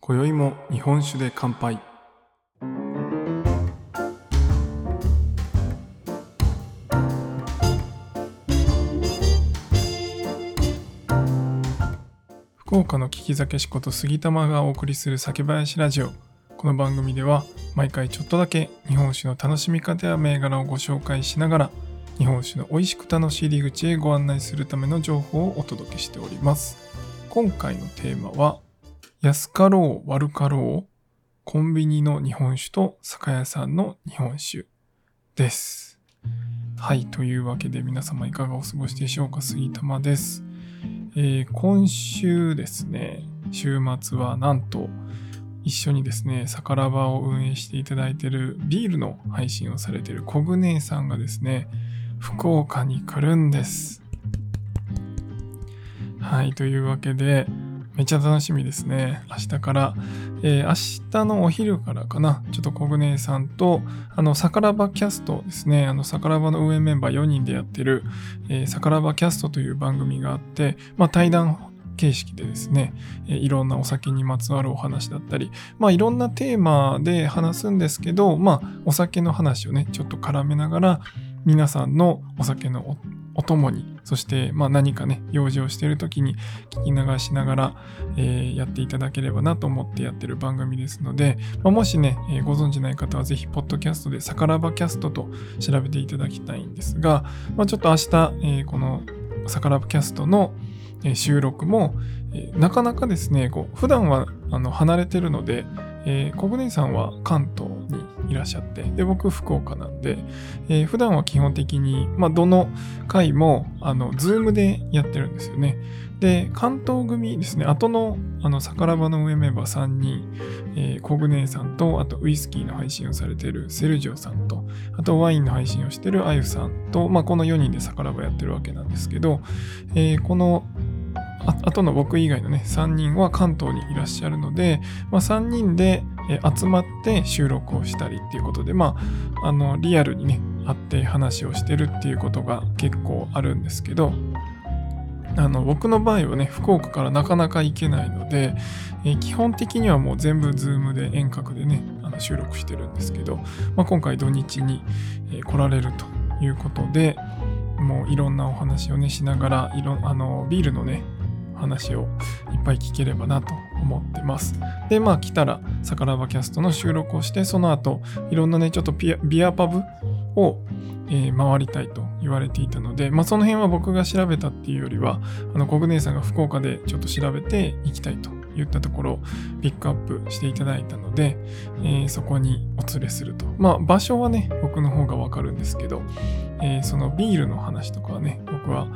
今宵も日本酒で乾杯。福岡の聞き酒師こと杉玉がお送りする酒林ラジオ。この番組では毎回ちょっとだけ日本酒の楽しみ方や銘柄をご紹介しながら日本酒の美味しく楽しい入り口へご案内するための情報をお届けしております。今回のテーマは安かろう悪かろうコンビニの日本酒と酒屋さんの日本酒です。はいというわけで皆様いかがお過ごしでしょうか。杉玉です。えー今週ですね、週末はなんと一緒にですね、サカラバを運営していただいているビールの配信をされているコグネさんがですね、福岡に来るんです。はい、というわけで、めっちゃ楽しみですね。明日から、えー明日のお昼からかな、ちょっとコグネさんと、あの、サカラバキャストですね、あの、サカラバの運営メンバー4人でやってる、えーサカラバキャストという番組があって、まあ、対談形式でですね、えいろんなお酒にまつわるお話だったり、まあ、いろんなテーマで話すんですけど、まあ、お酒の話をね、ちょっと絡めながら、皆さんのお酒のお供に、そして、まあ、何かね、用事をしている時に聞き流しながら、えーやっていただければなと思ってやってる番組ですので、まあ、もしね、えーご存知ない方はぜひ、ポッドキャストで、サカラバキャストと調べていただきたいんですが、まあ、ちょっと明日、えーこのサカラバキャストの収録も、えーなかなかですね、こう普段はあの離れてるので、えー、国根さんは関東にいらっしゃって、で、僕福岡なんで、えー普段は基本的に、まあ、どの回も、あの、 Zoom でやってるんですよね。で、関東組ですね、後の、あの、サカラバの上メンバー3人、えー、コグネさんと、あとウイスキーの配信をされてるセルジオさんと、あとワインの配信をしているアユさんと、まあ、この4人でサカラバやってるわけなんですけど、えーこのああとの僕以外のね3人は関東にいらっしゃるので、まあ、3人で集まって収録をしたりっていうことでまああのリアルにね会って話をしてるっていうことが結構あるんですけどあの僕の場合はね福岡からなかなか行けないので、えー基本的にはもう全部ズームで遠隔でねあの収録してるんですけど、まあ、今回土日に、え来られるということでもういろんなお話をねしながらいろあのビールのね話をいっぱい聞ければなと思ってます。で、まあ来たら、サカラバキャストの収録をして、その後、いろんなね、ちょっとピアビアパブを、えー回りたいと言われていたので、まあその辺は僕が調べたっていうよりは、あの、コグネさんが福岡でちょっと調べて行きたいと言ったところをピックアップしていただいたので、えーそこにお連れすると。まあ場所はね、僕の方がわかるんですけど、えーそのビールの話とかはね、僕は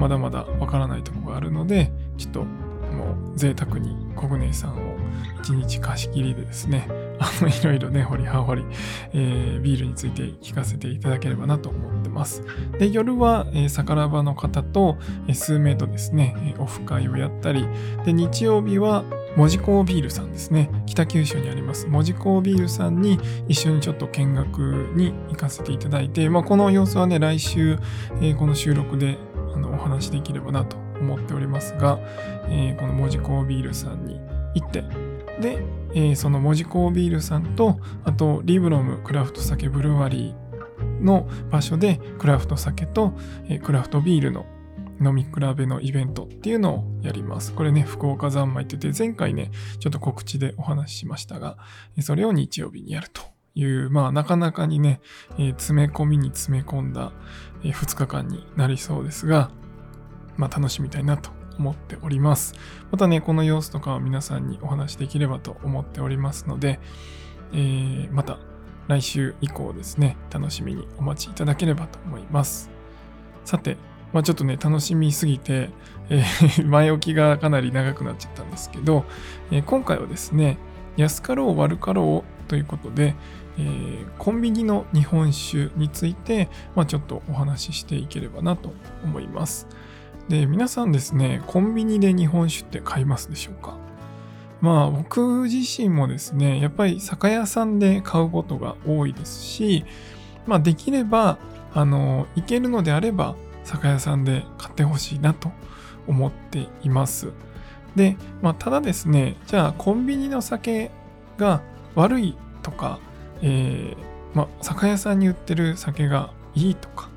まだまだわからないところがあるので、ちょっともう贅沢にコグネさんを一日貸し切りでですね、あのいろいろね、掘り葉掘り、えービールについて聞かせていただければなと思ってます。で、夜は、えー、サカラバの方と、えー数名とですね、えオフ会をやったり、で、日曜日は、門司港ビールさんですね。北九州にあります。門司港ビールさんに一緒にちょっと見学に行かせていただいて、まあ、この様子はね、来週、えこの収録であのお話しできればなと思っておりますが、えーこの門司港ビールさんに行って、で、えーその門司港ビールさんと、あと、リブロムクラフト酒ブルワリーの場所で、クラフト酒と、えークラフトビールの飲み比べのイベントっていうのをやります。これね、福岡三昧って言って、前回ね、ちょっと告知でお話ししましたが、えーそれを日曜日にやるという、まあ、なかなかにね、えー詰め込みに詰め込んだ、え2日間になりそうですが、まあ、楽しみたいなと思っております。またね、この様子とかは皆さんにお話しできればと思っておりますので、えーまた来週以降ですね、楽しみにお待ちいただければと思います。さて、まあ、ちょっとね、楽しみすぎて、えー 前置きがかなり長くなっちゃったんですけど、えー今回はですね、安かろう悪かろうということで、えーコンビニの日本酒について、まあ、ちょっとお話ししていければなと思います。で、皆さんですね、コンビニで日本酒って買いますでしょうか？まあ僕自身もですね、やっぱり酒屋さんで買うことが多いですし、まあできれば、あの、行けるのであれば、酒屋さんで買ってほしいなと思っています。で、まあただですね、じゃあコンビニの酒が悪いとか、えー、まあ酒屋さんに売ってる酒がいいとか、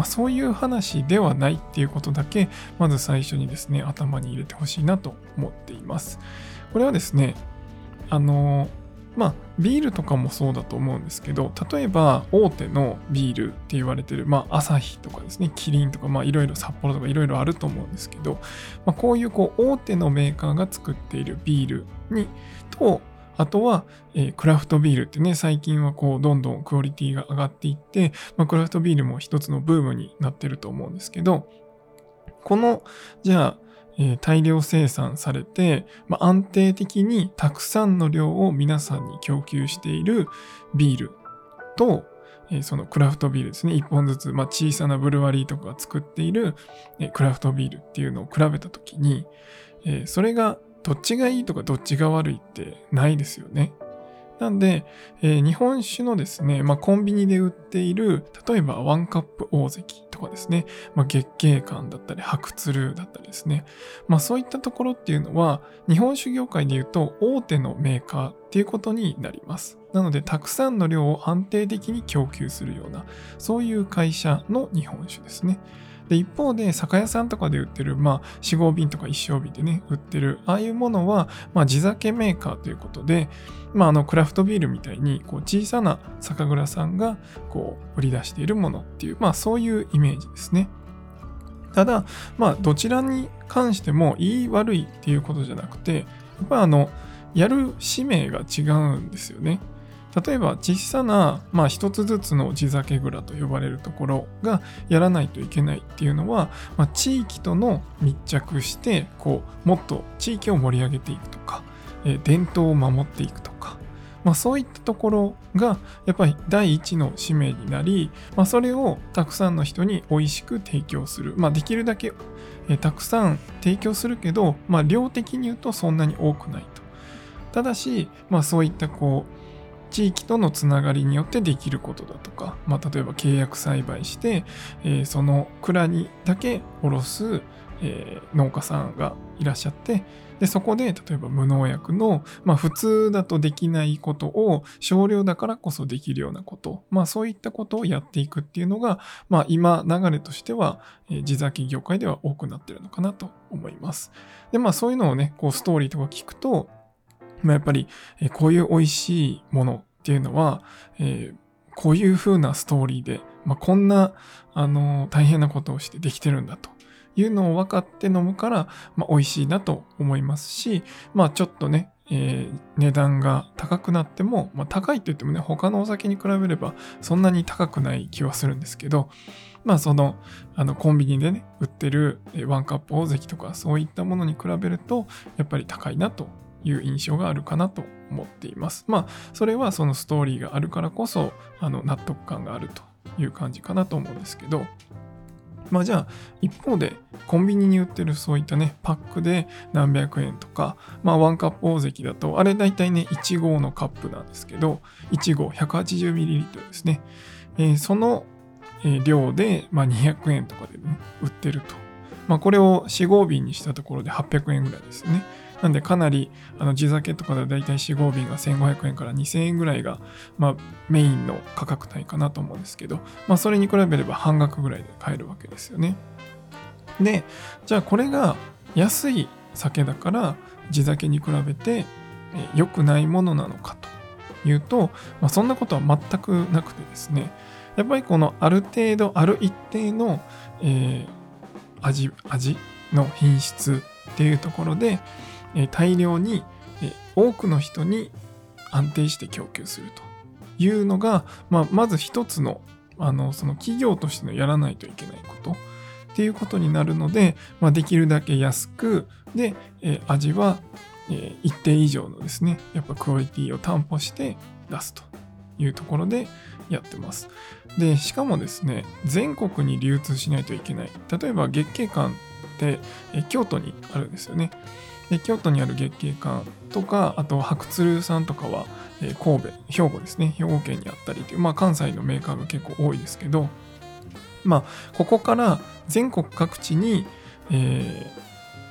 まあ、そういう話ではないっていうことだけ、まず最初にですね、頭に入れてほしいなと思っています。これはですね、あのまあ、ビールとかもそうだと思うんですけど、例えば大手のビールって言われてる、まあ、アサヒとかですね、キリンとか、まあ、いろいろ札幌とかいろいろあると思うんですけど、まあ、こういうこう大手のメーカーが作っているビールに、と、あとは、えー、クラフトビールってね、最近はこう、どんどんクオリティが上がっていって、まあ、クラフトビールも一つのブームになってると思うんですけど、この、じゃあ、えー、大量生産されて、まあ、安定的にたくさんの量を皆さんに供給しているビールと、え、そのクラフトビールですね、一本ずつ、まあ、小さなブルワリーとかが作っている、え、クラフトビールっていうのを比べたときに、えそれがどっちがいいとかどっちが悪いってないですよね。なんで、えー、日本酒のですね、まあ、コンビニで売っている、例えばワンカップ大関とかですね、まあ、月経感だったり、白鶴だったりですね、まあ、そういったところっていうのは、日本酒業界で言うと大手のメーカーっていうことになります。なので、たくさんの量を安定的に供給するような、そういう会社の日本酒ですね。で、一方で、酒屋さんとかで売ってる、まあ、4合瓶とか一升瓶でね、売ってる、ああいうものは、まあ、地酒メーカーということで、まあ、あの、クラフトビールみたいに、こう、小さな酒蔵さんが、こう、売り出しているものっていう、まあ、そういうイメージですね。ただ、まあ、どちらに関しても、いい悪いっていうことじゃなくて、やっぱあの、やる使命が違うんですよね。例えば小さな、まあ一つずつの地酒蔵と呼ばれるところがやらないといけないっていうのは、まあ、地域との密着して、こう、もっと地域を盛り上げていくとか、えー、伝統を守っていくとか、まあそういったところがやっぱり第一の使命になり、まあそれをたくさんの人に美味しく提供する。まあできるだけ、えー、たくさん提供するけど、まあ量的に言うとそんなに多くないと。ただし、まあそういったこう、地域とのつながりによってできることだとか、まあ、例えば契約栽培して、えー、その蔵にだけ卸す、えー、農家さんがいらっしゃって、でそこで例えば無農薬の、まあ、普通だとできないことを少量だからこそできるようなこと、まあ、そういったことをやっていくっていうのが、まあ、今流れとしては、えー、地酒業界では多くなってるのかなと思います。でまあそういうのをねこうストーリーとか聞くとまあ、やっぱり、えこういう美味しいものっていうのは、えー、こういう風なストーリーで、まあ、こんな、あの大変なことをしてできてるんだというのを分かって飲むから、まあ、美味しいなと思いますし、まあちょっとね、えー、値段が高くなっても、まあ、高いって言ってもね、他のお酒に比べればそんなに高くない気はするんですけど、まあその、あのコンビニでね、売ってるワンカップ大関とかそういったものに比べると、やっぱり高いなという印象があるかなと思っています。まあ、それはそのストーリーがあるからこそ、あの、納得感があるという感じかなと思うんですけど、まあじゃあ、一方で、コンビニに売ってるそういったね、パックで何百円とか、まあワンカップ大関だと、あれ大体ね、1号のカップなんですけど、1号 180ml ですね。えー、その、量で、まあ、200円とかでね、売ってると。まあこれを4合瓶にしたところで800円ぐらいですね。なんでかなりあの地酒とかでだいたい4合瓶が1500円から2000円ぐらいが、まあ、メインの価格帯かなと思うんですけど、まあ、それに比べれば半額ぐらいで買えるわけですよね。で、じゃあこれが安い酒だから地酒に比べて良くないものなのかというと、まあ、そんなことは全くなくてですね、やっぱりこのある程度、ある一定の、えー、味、味の品質っていうところで、え大量に、え多くの人に安定して供給するというのが、まあ、まず一つのあのその企業としてのやらないといけないことっていうことになるので、まあ、できるだけ安くで、え味は、え一定以上のですねやっぱクオリティを担保して出すというところでやってます。で、しかもですね、全国に流通しないといけない。例えば月経館って、え京都にあるんですよね。で京都にある月経館とかあと白鶴さんとかは、え、神戸兵庫ですね。兵庫県にあったりという、まあ、関西のメーカーが結構多いですけどまあここから全国各地に、え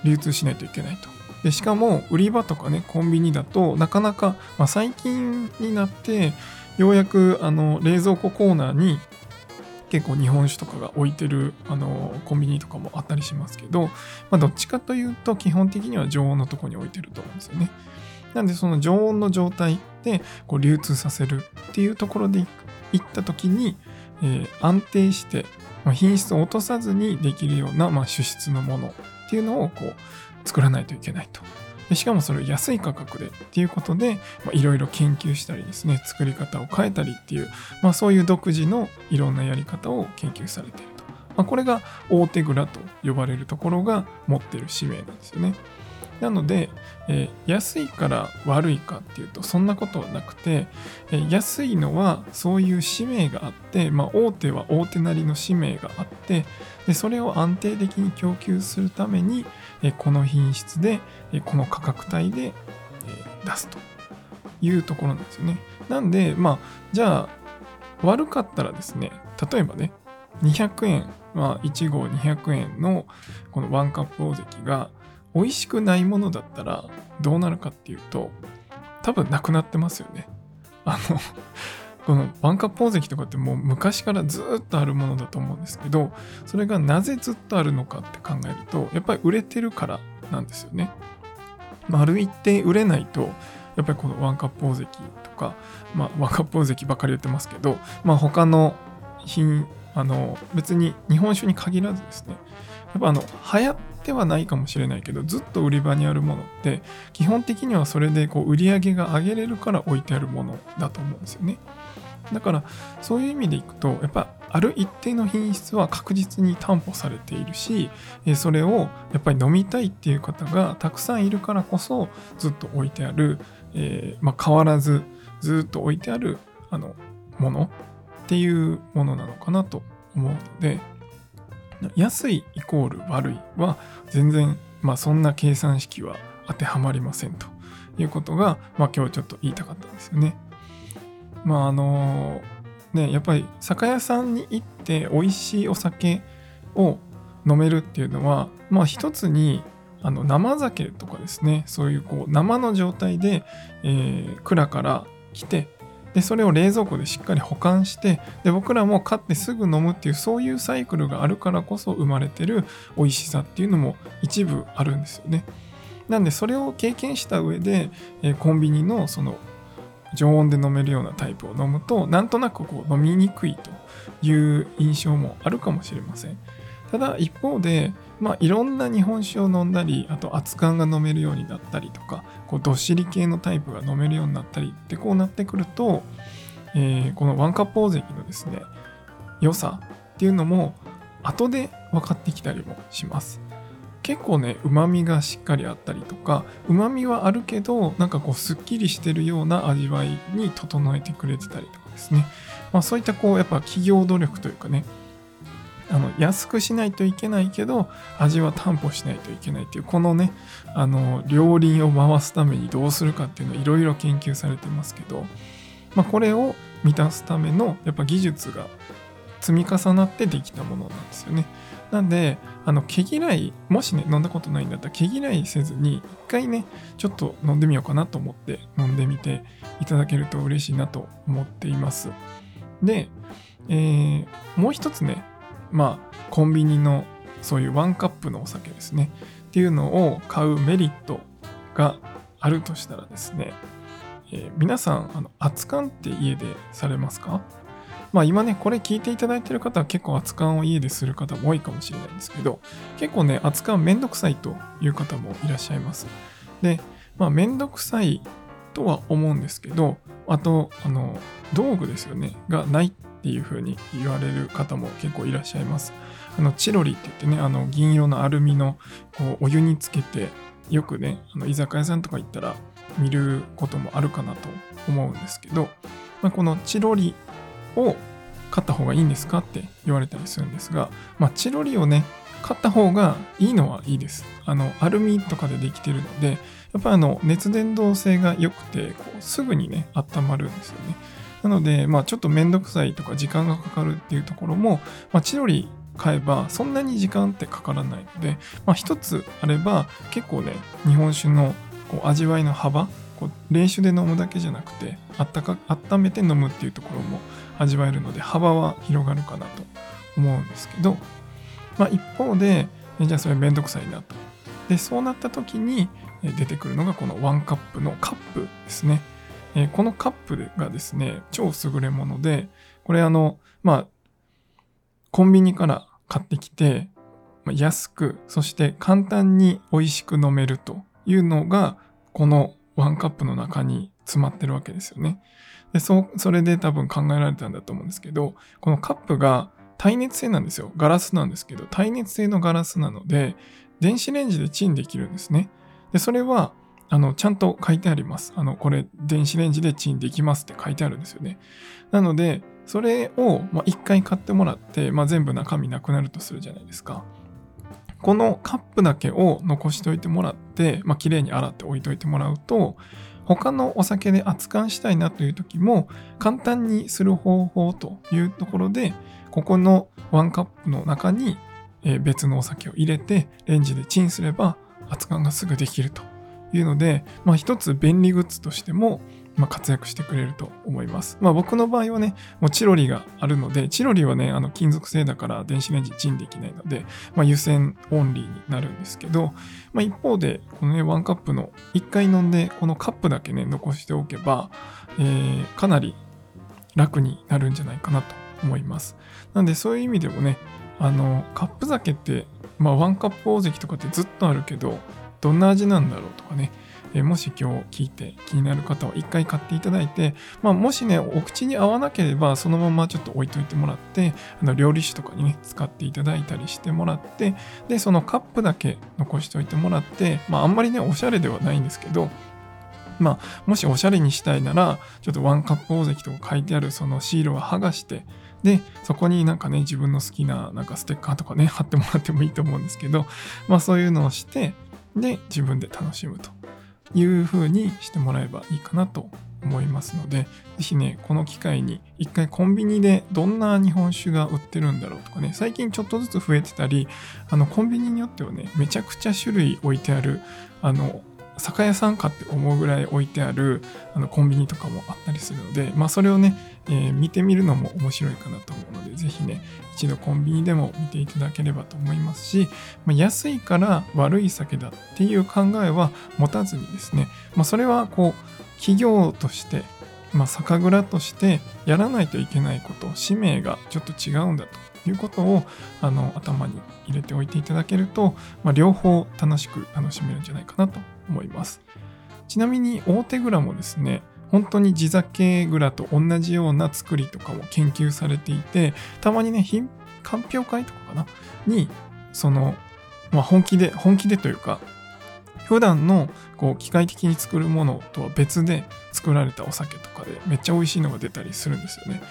ー、流通しないといけないと。でしかも売り場とかねコンビニだとなかなか、まあ、最近になってようやくあの冷蔵庫コーナーに結構日本酒とかが置いてるあのコンビニとかもあったりしますけど、まあ、どっちかというと基本的には常温のとこに置いてると思うんですよね。なんでその常温の状態でこう流通させるっていうところで行った時に、えー、安定して、ま、品質を落とさずにできるような、まあ、主質のものっていうのをこう作らないといけないと。でしかもそれを安い価格でっていうことでいろいろ研究したりですね作り方を変えたりっていう、まあ、そういう独自のいろんなやり方を研究されていると、まあ、これが大手蔵と呼ばれるところが持ってる使命なんですよね。なので、えー、安いから悪いかっていうとそんなことはなくて、えー、安いのはそういう使命があって、まあ、大手は大手なりの使命があってでそれを安定的に供給するために、えー、この品質で、えこの価格帯で、え出すというところなんですよね。なんでまあじゃあ悪かったらですね例えばね200円、まあ、1号200円のこのワンカップ大関が美味しくないものだったらどうなるかっていうと多分なくなってますよね。あの このワンカップ大関とかってもう昔からずっとあるものだと思うんですけどそれがなぜずっとあるのかって考えるとやっぱり売れてるからなんですよね。丸一定売れないとやっぱりこのワンカップ大関とか、まあ、ワンカップ大関ばかり言ってますけど、まあ、他の品あの別に日本酒に限らずですねやっぱあの流行ってはないかもしれないけどずっと売り場にあるものって基本的にはそれでこう売り上げが上げれるから置いてあるものだと思うんですよね。だからそういう意味でいくとやっぱある一定の品質は確実に担保されているしそれをやっぱり飲みたいっていう方がたくさんいるからこそずっと置いてある、えー、まあ、変わらずずっと置いてあるあのものっていうものなのかなと思うので安いイコール悪いは全然、まあ、そんな計算式は当てはまりませんということが、まあ、今日ちょっと言いたかったんですよね。まああのねやっぱり酒屋さんに行って美味しいお酒を飲めるっていうのはまあ一つにあの生酒とかですねそういうこう生の状態で、えー、蔵から来てでそれを冷蔵庫でしっかり保管してで僕らも買ってすぐ飲むっていうそういうサイクルがあるからこそ生まれてる美味しさっていうのも一部あるんですよね。なんでそれを経験した上で、え、コンビニのその常温で飲めるようなタイプを飲むとなんとなくこう飲みにくいという印象もあるかもしれません。ただ一方でまあ、いろんな日本酒を飲んだりあと熱燗が飲めるようになったりとかこうどっしり系のタイプが飲めるようになったりってこうなってくると、えー、このワンカップ大関のですね良さっていうのも後で分かってきたりもします。結構ねうまみがしっかりあったりとかうまみはあるけどなんかこうすっきりしてるような味わいに整えてくれてたりとかですね、まあ、そういったこうやっぱ企業努力というかねあの安くしないといけないけど味は担保しないといけないっていうこのねあの両輪を回すためにどうするかっていうのいろいろ研究されてますけど、まあ、これを満たすためのやっぱ技術が積み重なってできたものなんですよね。なんで、あの、毛嫌い、もしね、飲んだことないんだったら、毛嫌いせずに、一回ね、ちょっと飲んでみようかなと思って飲んでみていただけると嬉しいなと思っています。で、えー、もう一つね、まあ、コンビニのそういうワンカップのお酒ですね。っていうのを買うメリットがあるとしたらですね、えー、皆さんあの熱燗って家でされますか？まあ今ねこれ聞いていただいてる方は結構熱燗を家でする方も多いかもしれないんですけど結構ね熱燗めんどくさいという方もいらっしゃいます。でまあめんどくさいとは思うんですけどあとあの道具ですよねがないっていう風に言われる方も結構いらっしゃいます。あのチロリって言ってね、あの銀色のアルミのこうお湯につけて、よくね、あの居酒屋さんとか行ったら見ることもあるかなと思うんですけど、まあ、このチロリを買った方がいいんですかって言われたりするんですが、まあ、チロリをね買った方がいいのはいいですあのアルミとかでできてるのでやっぱりあの熱伝導性が良くてこうすぐにね温まるんですよねなので、まあ、ちょっとめんどくさいとか時間がかかるっていうところも、まあ、チロリ買えばそんなに時間ってかからないので、まあ、一つあれば結構ね日本酒のこう味わいの幅こう冷酒で飲むだけじゃなくてあったか温めて飲むっていうところも味わえるので幅は広がるかなと思うんですけど、まあ、一方でじゃあそれめんどくさいなとでそうなった時に出てくるのがこのワンカップのカップですね。えこのカップがですね、超優れもので、これあの、まあ、コンビニから買ってきて、ま安く、そして簡単に美味しく飲めるというのが、このワンカップの中に詰まってるわけですよね。で、そ、それで多分考えられたんだと思うんですけど、このカップが耐熱性なんですよ。ガラスなんですけど、耐熱性のガラスなので、電子レンジでチンできるんですね。で、それは、あの、ちゃんと書いてあります。あの、これ、電子レンジでチンできますって書いてあるんですよね。なので、それを、ま、1回買ってもらって、まあ、全部中身なくなるとするじゃないですか。このカップだけを残しておいてもらって、まあ、綺麗に洗って置いといてもらうと、他のお酒で扱いしたいなという時も簡単にする方法というところでここのワンカップの中に別のお酒を入れてレンジでチンすれば扱いがすぐできるというので、まあ、一つ便利グッズとしてもまあ、活躍してくれると思います。まあ、僕の場合はね、もうチロリがあるので、チロリはね、あの金属製だから電子レンジチンできないので、まあ、湯煎オンリーになるんですけど、まあ、一方で、このね、ワンカップの1回飲んで、このカップだけね、残しておけば、えー、かなり楽になるんじゃないかなと思います。なんで、そういう意味でもね、あの、カップ酒って、まあ、ワンカップ大関とかってずっとあるけど、どんな味なんだろうとかね、えもし今日聞いて気になる方は一回買っていただいて、まあ、もしね、お口に合わなければそのままちょっと置いといてもらって、あの料理酒とかにね、使っていただいたりしてもらって、で、そのカップだけ残しておいてもらって、まあ、あんまりね、おしゃれではないんですけど、まあ、もしおしゃれにしたいなら、ちょっとワンカップ大関とか書いてあるそのシールを剥がして、で、そこになんかね、自分の好きななんかステッカーとかね、貼ってもらってもいいと思うんですけど、まあそういうのをして、で、自分で楽しむと。いう風にしてもらえばいいかなと思いますので、ぜひね、この機会に一回コンビニでどんな日本酒が売ってるんだろうとかね、最近ちょっとずつ増えてたり、あの、コンビニによってはね、めちゃくちゃ種類置いてある、あの、酒屋さんかって思うぐらい置いてあるあのコンビニとかもあったりするので、まあ、それをね、えー、見てみるのも面白いかなと思うので、ぜひね、一度コンビニでも見ていただければと思いますし、まあ、安いから悪い酒だっていう考えは持たずにですね、まあ、それはこう、企業として、まあ、酒蔵としてやらないといけないこと、使命がちょっと違うんだということをあの頭に入れておいていただけると、まあ、両方楽しく楽しめるんじゃないかなと思います。ちなみに大手蔵もですね、本当に地酒蔵と同じような作りとかも研究されていて、たまにね、品鑑評会とかかな？に、その、まあ、本気で、本気でというか、普段のこう機械的に作るものとは別で作られたお酒とかでめっちゃ美味しいのが出たりするんですよね。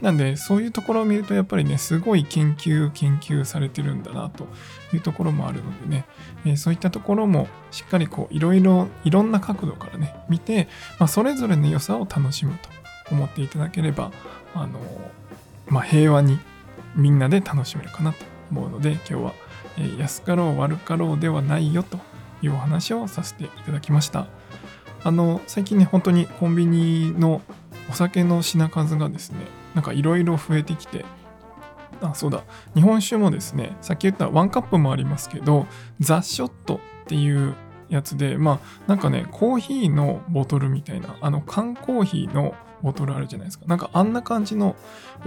なんで、そういうところを見ると、やっぱりね、すごい研究、研究されてるんだな、というところもあるのでね、えー、そういったところも、しっかりこう、いろいろ、いろんな角度からね、見て、まあ、それぞれの良さを楽しむと思っていただければ、あのまあ、平和にみんなで楽しめるかなと思うので、今日は、えー、安かろう悪かろうではないよというお話をさせていただきました。あの、最近ね、本当にコンビニのお酒の品数がですね、なんかいろいろ増えてきて、あ、そうだ、日本酒もですね、さっき言ったワンカップもありますけど、ザ・ショットっていうやつで、まあ、なんかね、コーヒーのボトルみたいな、あの缶コーヒーのボトルあるじゃないですか。なんかあんな感じの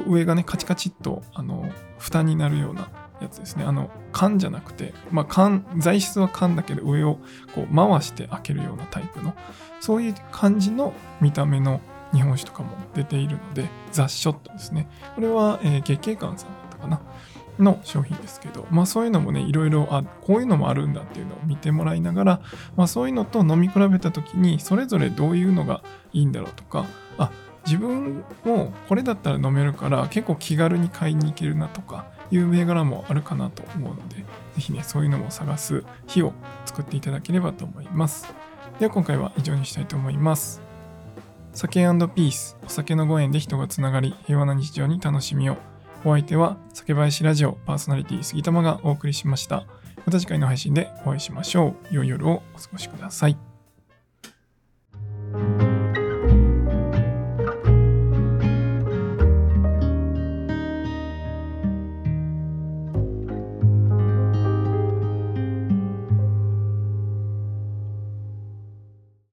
上がね、カチカチっと、あの、蓋になるようなやつですね。あの、缶じゃなくて、まあ、缶、材質は缶だけど上をこう回して開けるようなタイプの、そういう感じの見た目の日本酒とかも出ているので、ザ・ショットですね。これは、えー、月経館さんだったかなの商品ですけど、まあそういうのもね、いろいろ、あ、こういうのもあるんだっていうのを見てもらいながら、まあそういうのと飲み比べた時に、それぞれどういうのがいいんだろうとか、あ、自分もこれだったら飲めるから結構気軽に買いに行けるなとかいう銘柄もあるかなと思うので、ぜひね、そういうのも探す日を作っていただければと思います。では今回は以上にしたいと思います。酒ピース、お酒のご縁で人がつながり、平和な日常に楽しみを。お相手は、酒林ラジオパーソナリティ杉玉がお送りしました。また次回の配信でお会いしましょう。良い夜をお過ごしください。